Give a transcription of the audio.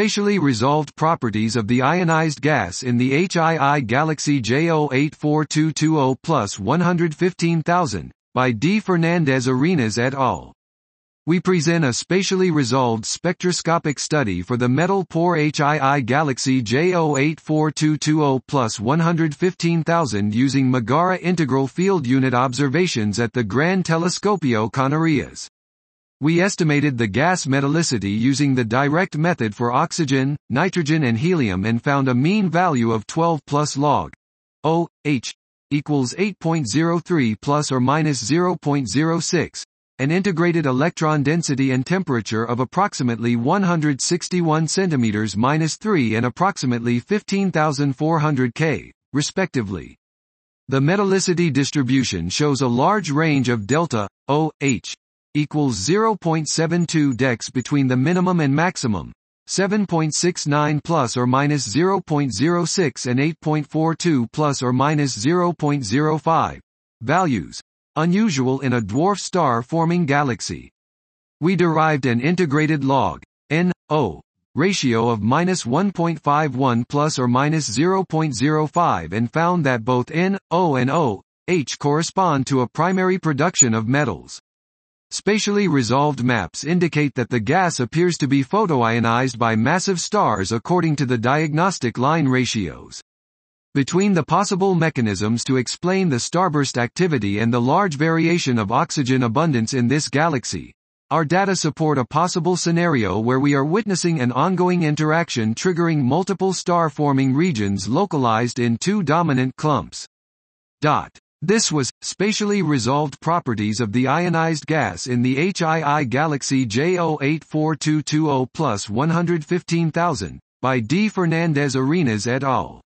Spatially resolved properties of the ionized gas in the HII Galaxy J084220 plus 115000, by D. Fernandez Arenas et al. We present a spatially resolved spectroscopic study for the metal poor HII Galaxy J084220 plus 115000 using Megara integral field unit observations at the Gran Telescopio Canarias. We estimated the gas metallicity using the direct method for oxygen, nitrogen and helium and found a mean value of 12 plus log O, H, equals 8.03 plus or minus 0.06, an integrated electron density and temperature of approximately 161 cm minus 3 and approximately 15,400 K, respectively. The metallicity distribution shows a large range of delta, O, H, equals 0.72 dex between the minimum and maximum, 7.69 plus or minus 0.06 and 8.42 plus or minus 0.05 values, unusual in a dwarf star-forming galaxy. We derived an integrated log, N, O, ratio of minus 1.51 plus or minus 0.05 and found that both N, O and O, H correspond to a primary production of metals. Spatially resolved maps indicate that the gas appears to be photoionized by massive stars according to the diagnostic line ratios. Between the possible mechanisms to explain the starburst activity and the large variation of oxygen abundance in this galaxy, our data support a possible scenario where we are witnessing an ongoing interaction triggering multiple star-forming regions localized in two dominant clumps. Dot. This was, spatially resolved properties of the ionized gas in the HII Galaxy J084220 plus 115000, by D. Fernandez Arenas et al.